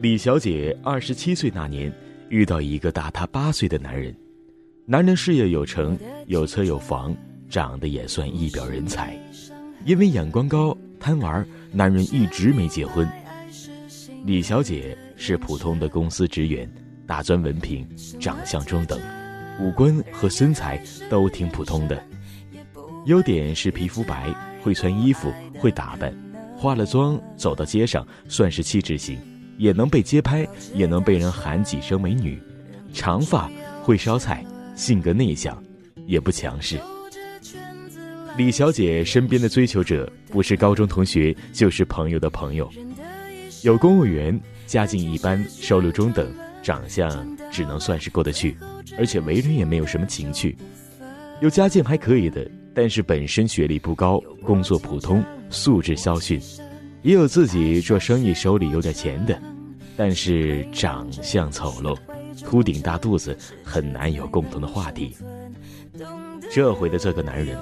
李小姐二十七岁那年，遇到一个大她八岁的男人。男人事业有成，有车有房，长得也算一表人才。因为眼光高、贪玩，男人一直没结婚。李小姐是普通的公司职员，大专文凭，长相中等，五官和身材都挺普通的。优点是皮肤白，会穿衣服，会打扮，化了妆走到街上算是气质型。也能被街拍，也能被人喊几声美女，长发，会烧菜，性格内向，也不强势。李小姐身边的追求者不是高中同学，就是朋友的朋友，有公务员，家境一般，收入中等，长相只能算是过得去，而且为人也没有什么情趣。有家境还可以的，但是本身学历不高，工作普通，素质稍逊。也有自己做生意手里有点钱的，但是长相丑陋，秃顶大肚子，很难有共同的话题。这回的这个男人，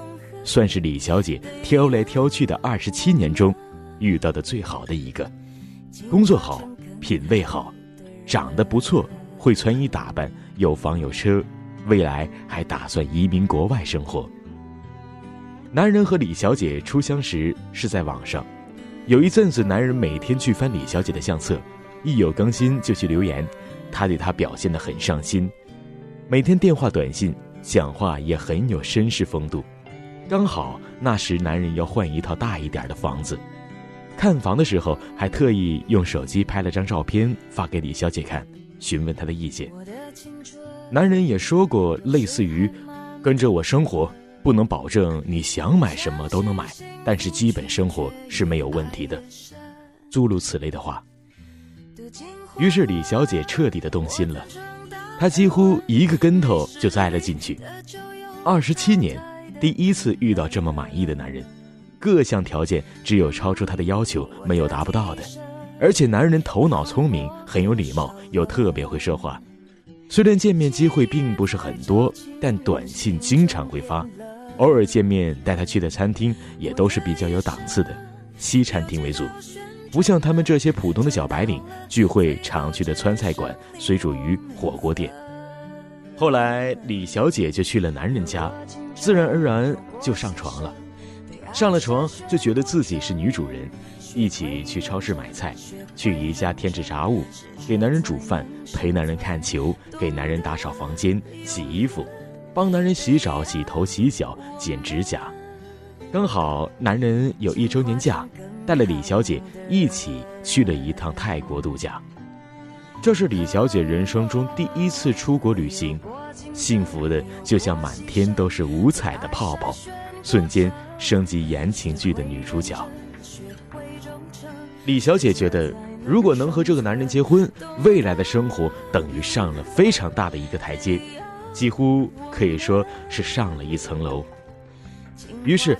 算是李小姐挑来挑去的二十七年中，遇到的最好的一个。工作好，品味好，长得不错，会穿衣打扮，有房有车，未来还打算移民国外生活。男人和李小姐初相识是在网上。有一阵子，男人每天去翻李小姐的相册，一有更新就去留言，他对她表现得很上心，每天电话短信，讲话也很有绅士风度。刚好那时男人要换一套大一点的房子，看房的时候还特意用手机拍了张照片发给李小姐看，询问她的意见。男人也说过类似于“跟着我生活”。不能保证你想买什么都能买，但是基本生活是没有问题的，诸如此类的话。于是李小姐彻底的动心了，她几乎一个跟头就栽了进去。二十七年，第一次遇到这么满意的男人，各项条件只有超出他的要求，没有达不到的。而且男人头脑聪明，很有礼貌，又特别会说话。虽然见面机会并不是很多，但短信经常会发。偶尔见面，带他去的餐厅也都是比较有档次的，西餐厅为主，不像他们这些普通的小白领聚会常去的川菜馆、水煮鱼火锅店。后来李小姐就去了男人家，自然而然就上床了。上了床就觉得自己是女主人，一起去超市买菜，去宜家添置杂物，给男人煮饭，陪男人看球，给男人打扫房间、洗衣服。帮男人洗澡、洗头、洗脚、剪指甲，刚好男人有一周年假，带了李小姐一起去了一趟泰国度假。这是李小姐人生中第一次出国旅行，幸福的就像满天都是五彩的泡泡，瞬间升级言情剧的女主角。李小姐觉得，如果能和这个男人结婚，未来的生活等于上了非常大的一个台阶。几乎可以说是上了一层楼。于是，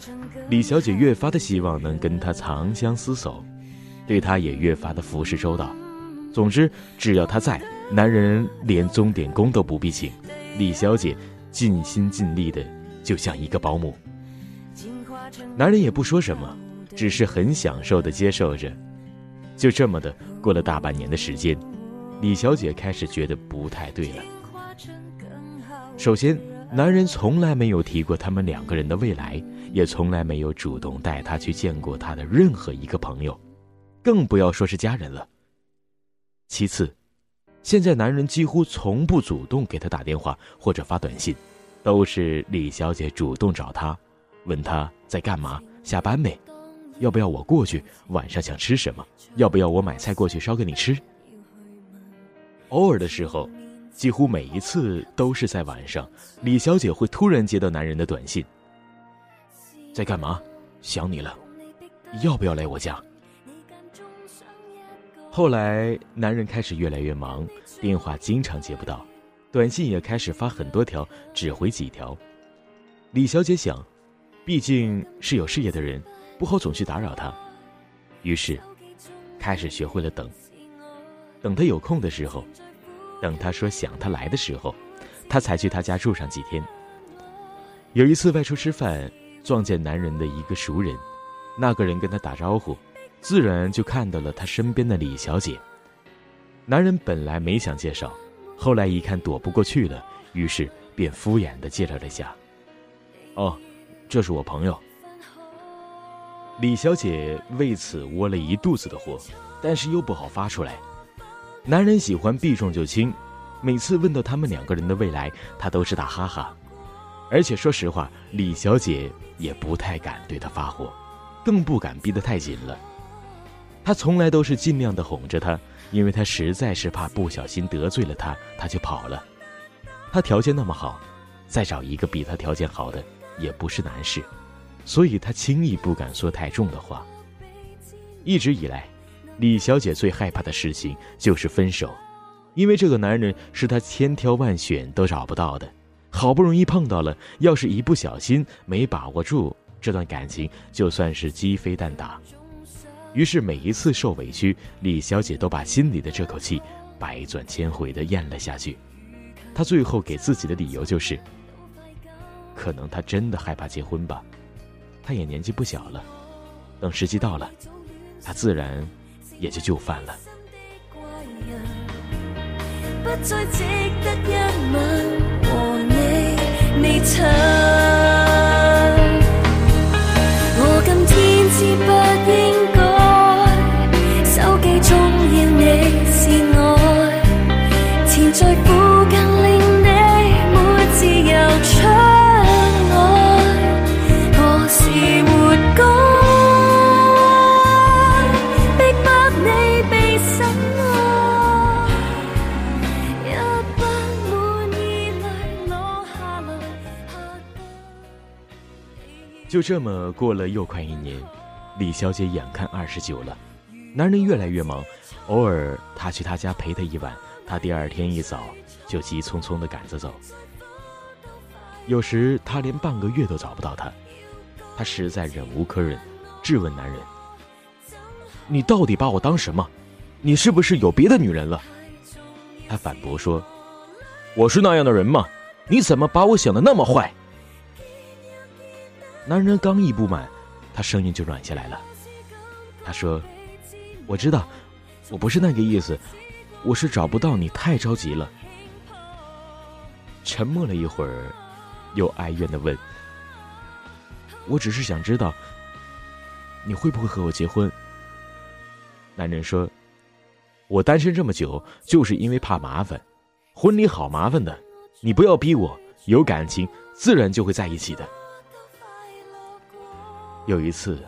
李小姐越发的希望能跟他长相厮守，对他也越发的服侍周到。总之，只要他在，男人连钟点工都不必请，李小姐尽心尽力的就像一个保姆。男人也不说什么，只是很享受的接受着。就这么的过了大半年的时间，李小姐开始觉得不太对了。首先，男人从来没有提过他们两个人的未来，也从来没有主动带她去见过他的任何一个朋友，更不要说是家人了。其次，现在男人几乎从不主动给她打电话或者发短信，都是李小姐主动找他，问他在干嘛，下班没，要不要我过去，晚上想吃什么，要不要我买菜过去烧给你吃。偶尔的时候。几乎每一次都是在晚上，李小姐会突然接到男人的短信：“在干嘛？想你了，要不要来我家？”后来，男人开始越来越忙，电话经常接不到，短信也开始发很多条，只回几条。李小姐想，毕竟是有事业的人，不好总去打扰他。于是，开始学会了等。等他有空的时候，等他说想他来的时候，他才去他家住上几天。有一次外出吃饭，撞见男人的一个熟人，那个人跟他打招呼，自然就看到了他身边的李小姐。男人本来没想介绍，后来一看躲不过去了，于是便敷衍的介绍了下。哦，这是我朋友。李小姐为此窝了一肚子的火，但是又不好发出来。男人喜欢避重就轻，每次问到他们两个人的未来，他都是打哈哈。而且说实话，李小姐也不太敢对他发火，更不敢逼得太紧了。他从来都是尽量的哄着他。因为他实在是怕不小心得罪了他，他就跑了。他条件那么好，再找一个比他条件好的也不是难事，所以他轻易不敢说太重的话。一直以来，李小姐最害怕的事情就是分手，因为这个男人是她千挑万选都找不到的，好不容易碰到了，要是一不小心没把握住这段感情，就算是鸡飞蛋打。于是每一次受委屈，李小姐都把心里的这口气百转千回的咽了下去。她最后给自己的理由就是：可能她真的害怕结婚吧。她也年纪不小了，等时机到了，她自然也就就范了。就这么过了又快一年，李小姐眼看二十九了，男人越来越忙，偶尔他去他家陪她一晚，他第二天一早就急匆匆的赶着走。有时他连半个月都找不到她，他实在忍无可忍，质问男人：“你到底把我当什么？你是不是有别的女人了？”他反驳说：“我是那样的人吗？你怎么把我想的那么坏？”男人刚一不满，他声音就软下来了。他说：“我知道，我不是那个意思，我是找不到你，太着急了。”沉默了一会儿，又哀怨的问：“我只是想知道，你会不会和我结婚？”男人说：“我单身这么久，就是因为怕麻烦。婚礼好麻烦的，你不要逼我。有感情，自然就会在一起的。”有一次，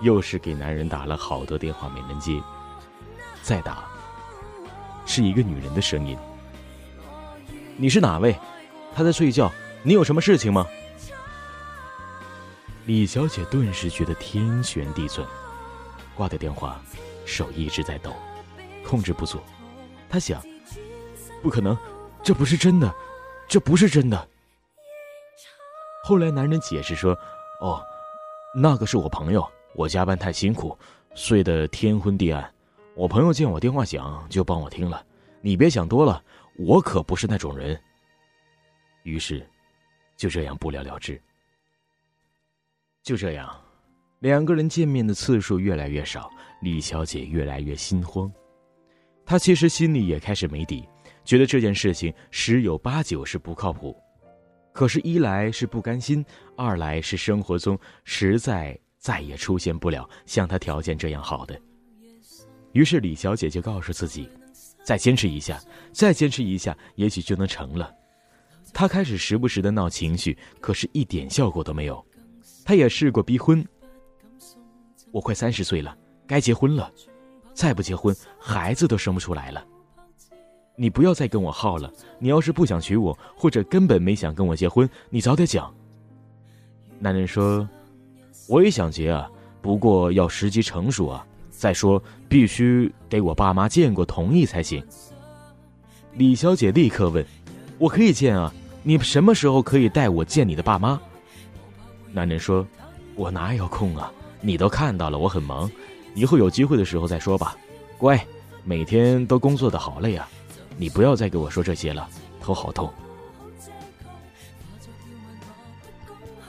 又是给男人打了好多电话没人接，再打，是一个女人的声音：“你是哪位？他在睡觉，你有什么事情吗？”李小姐顿时觉得天旋地转，挂掉电话，手一直在抖，控制不住。她想：“不可能，这不是真的，这不是真的。”后来男人解释说：“哦。”那个是我朋友，我加班太辛苦，睡得天昏地暗。我朋友见我电话响，就帮我听了。你别想多了，我可不是那种人。于是，就这样不了了之。就这样，两个人见面的次数越来越少，李小姐越来越心慌。她其实心里也开始没底，觉得这件事情十有八九是不靠谱。可是，一来是不甘心，二来是生活中实在再也出现不了像他条件这样好的。于是，李小姐就告诉自己，再坚持一下，再坚持一下，也许就能成了。她开始时不时的闹情绪，可是一点效果都没有。她也试过逼婚。我快三十岁了，该结婚了，再不结婚，孩子都生不出来了。你不要再跟我耗了。你要是不想娶我，或者根本没想跟我结婚，你早点讲。男人说：“我也想结啊，不过要时机成熟啊。再说，必须得我爸妈见过同意才行。”李小姐立刻问：“我可以见啊？你什么时候可以带我见你的爸妈？”男人说：“我哪有空啊？你都看到了，我很忙，以后有机会的时候再说吧。乖，每天都工作的好累啊，你不要再给我说这些了，头好痛。”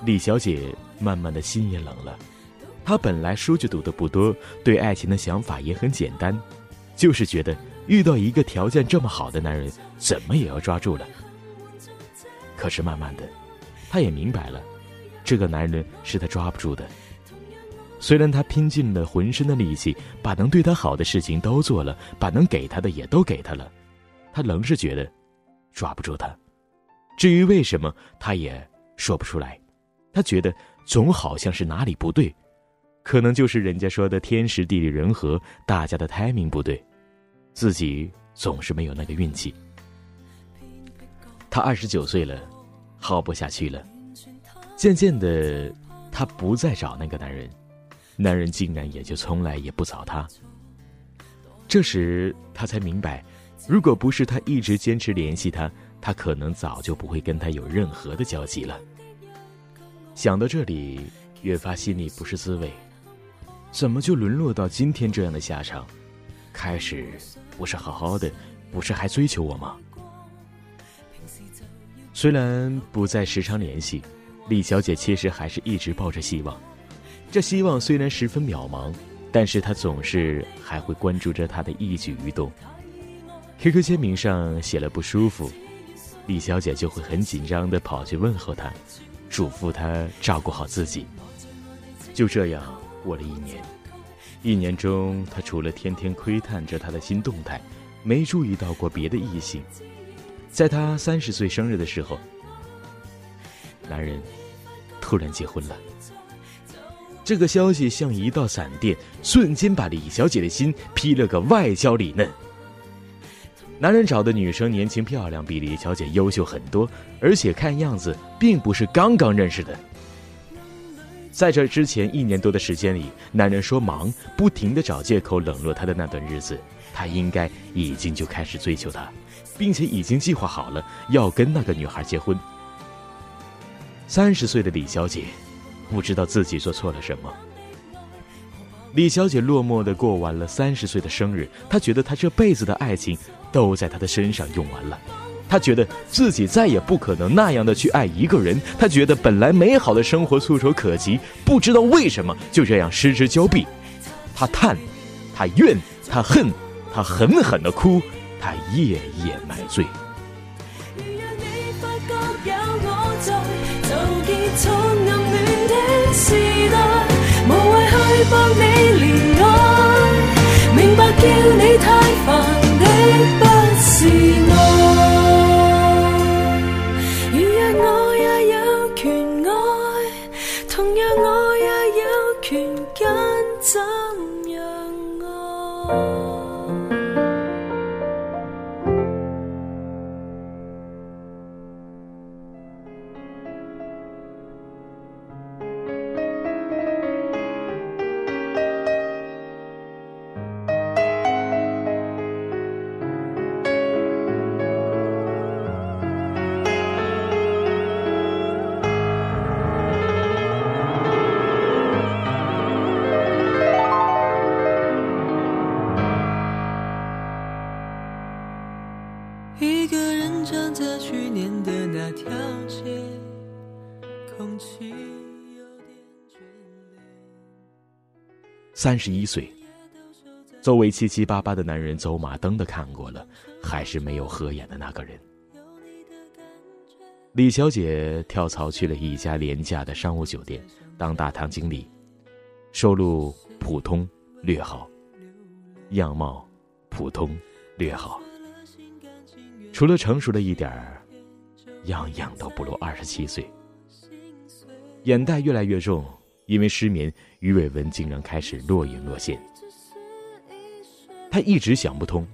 李小姐慢慢的心也冷了。她本来书就读的不多，对爱情的想法也很简单，就是觉得遇到一个条件这么好的男人，怎么也要抓住了。可是慢慢的，她也明白了，这个男人是她抓不住的。虽然她拼尽了浑身的力气，把能对她好的事情都做了，把能给她的也都给她了，她仍是觉得抓不住他。至于为什么，她也说不出来。她觉得总好像是哪里不对。可能就是人家说的天时地利人和，大家的 timing 不对，自己总是没有那个运气。他二十九岁了，耗不下去了，渐渐的，他不再找那个男人，男人竟然也就从来也不找他。这时他才明白，如果不是他一直坚持联系他，他可能早就不会跟他有任何的交集了。想到这里，越发心里不是滋味。怎么就沦落到今天这样的下场？开始不是好好的，不是还追求我吗？虽然不再时常联系，李小姐其实还是一直抱着希望。这希望虽然十分渺茫，但是她总是还会关注着他的一举一动。QQ 签名上写了不舒服，李小姐就会很紧张的跑去问候他，嘱咐他照顾好自己。就这样。过了一年，一年中，他除了天天窥探着他的新动态，没注意到过别的异性。在他三十岁生日的时候，男人突然结婚了。这个消息像一道闪电，瞬间把李小姐的心劈了个外焦里嫩。男人找的女生年轻漂亮，比李小姐优秀很多，而且看样子并不是刚刚认识的。在这之前一年多的时间里，男人说忙，不停的找借口冷落她的那段日子，他应该已经就开始追求她，并且已经计划好了要跟那个女孩结婚。三十岁的李小姐，不知道自己做错了什么。李小姐落寞的过完了三十岁的生日，她觉得她这辈子的爱情都在他的身上用完了。他觉得自己再也不可能那样的去爱一个人，他觉得本来美好的生活触手可及，不知道为什么就这样失之交臂。他叹，他怨，他恨，他狠狠的哭，他夜夜买醉。明白叫你 아! 三十一岁，作为七七八八的男人，走马灯的看过了，还是没有合眼的那个人。李小姐跳槽去了一家廉价的商务酒店当大堂经理，收入普通略好，样貌普通略好，除了成熟了一点儿，样样都不如二十七岁，眼袋越来越重。因为失眠，鱼尾纹竟然开始若隐若现。他一直想不通，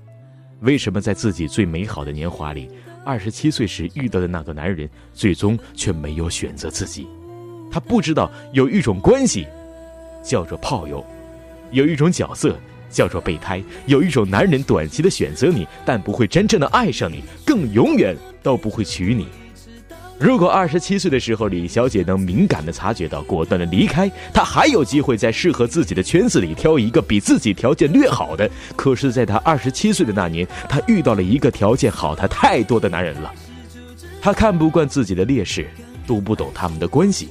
为什么在自己最美好的年华里，二十七岁时遇到的那个男人，最终却没有选择自己。他不知道有一种关系，叫做炮友；有一种角色叫做备胎；有一种男人短期的选择你，但不会真正的爱上你，更永远都不会娶你。如果二十七岁的时候李小姐能敏感的察觉到，果断的离开，她还有机会在适合自己的圈子里挑一个比自己条件略好的。可是，在她二十七岁的那年，她遇到了一个条件好她太多的男人了。她看不惯自己的劣势，读不懂他们的关系。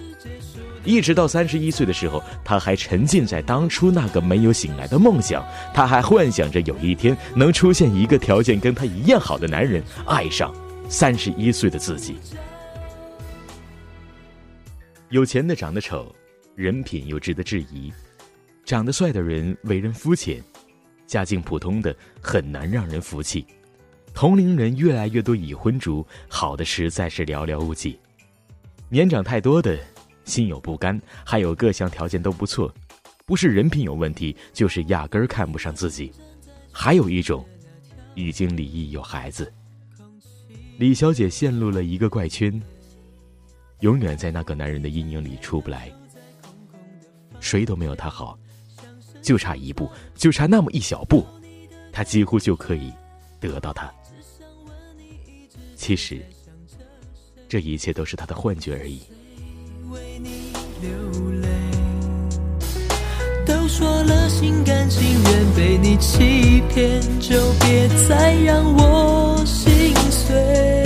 一直到三十一岁的时候，她还沉浸在当初那个没有醒来的梦想，她还幻想着有一天能出现一个条件跟她一样好的男人，爱上三十一岁的自己。有钱的长得丑，人品又值得质疑；长得帅的人为人肤浅，家境普通的很难让人服气。同龄人越来越多已婚族，好的实在是寥寥无几。年长太多的，心有不甘；还有各项条件都不错，不是人品有问题，就是压根儿看不上自己。还有一种，已经离异有孩子。李小姐陷入了一个怪圈。永远在那个男人的阴影里出不来，谁都没有他好，就差一步，就差那么一小步，他几乎就可以得到他。其实，这一切都是他的幻觉而已。流泪都说了心甘情愿被你欺骗，就别再让我心碎。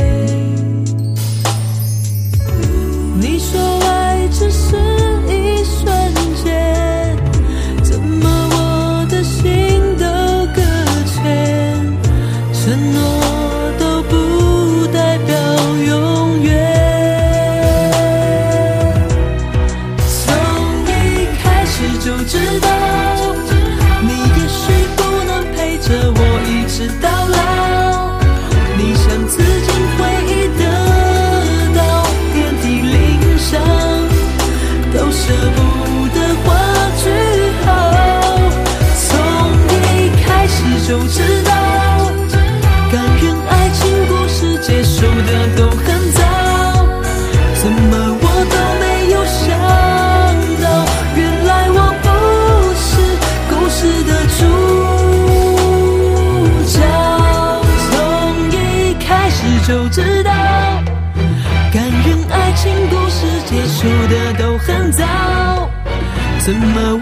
怎么。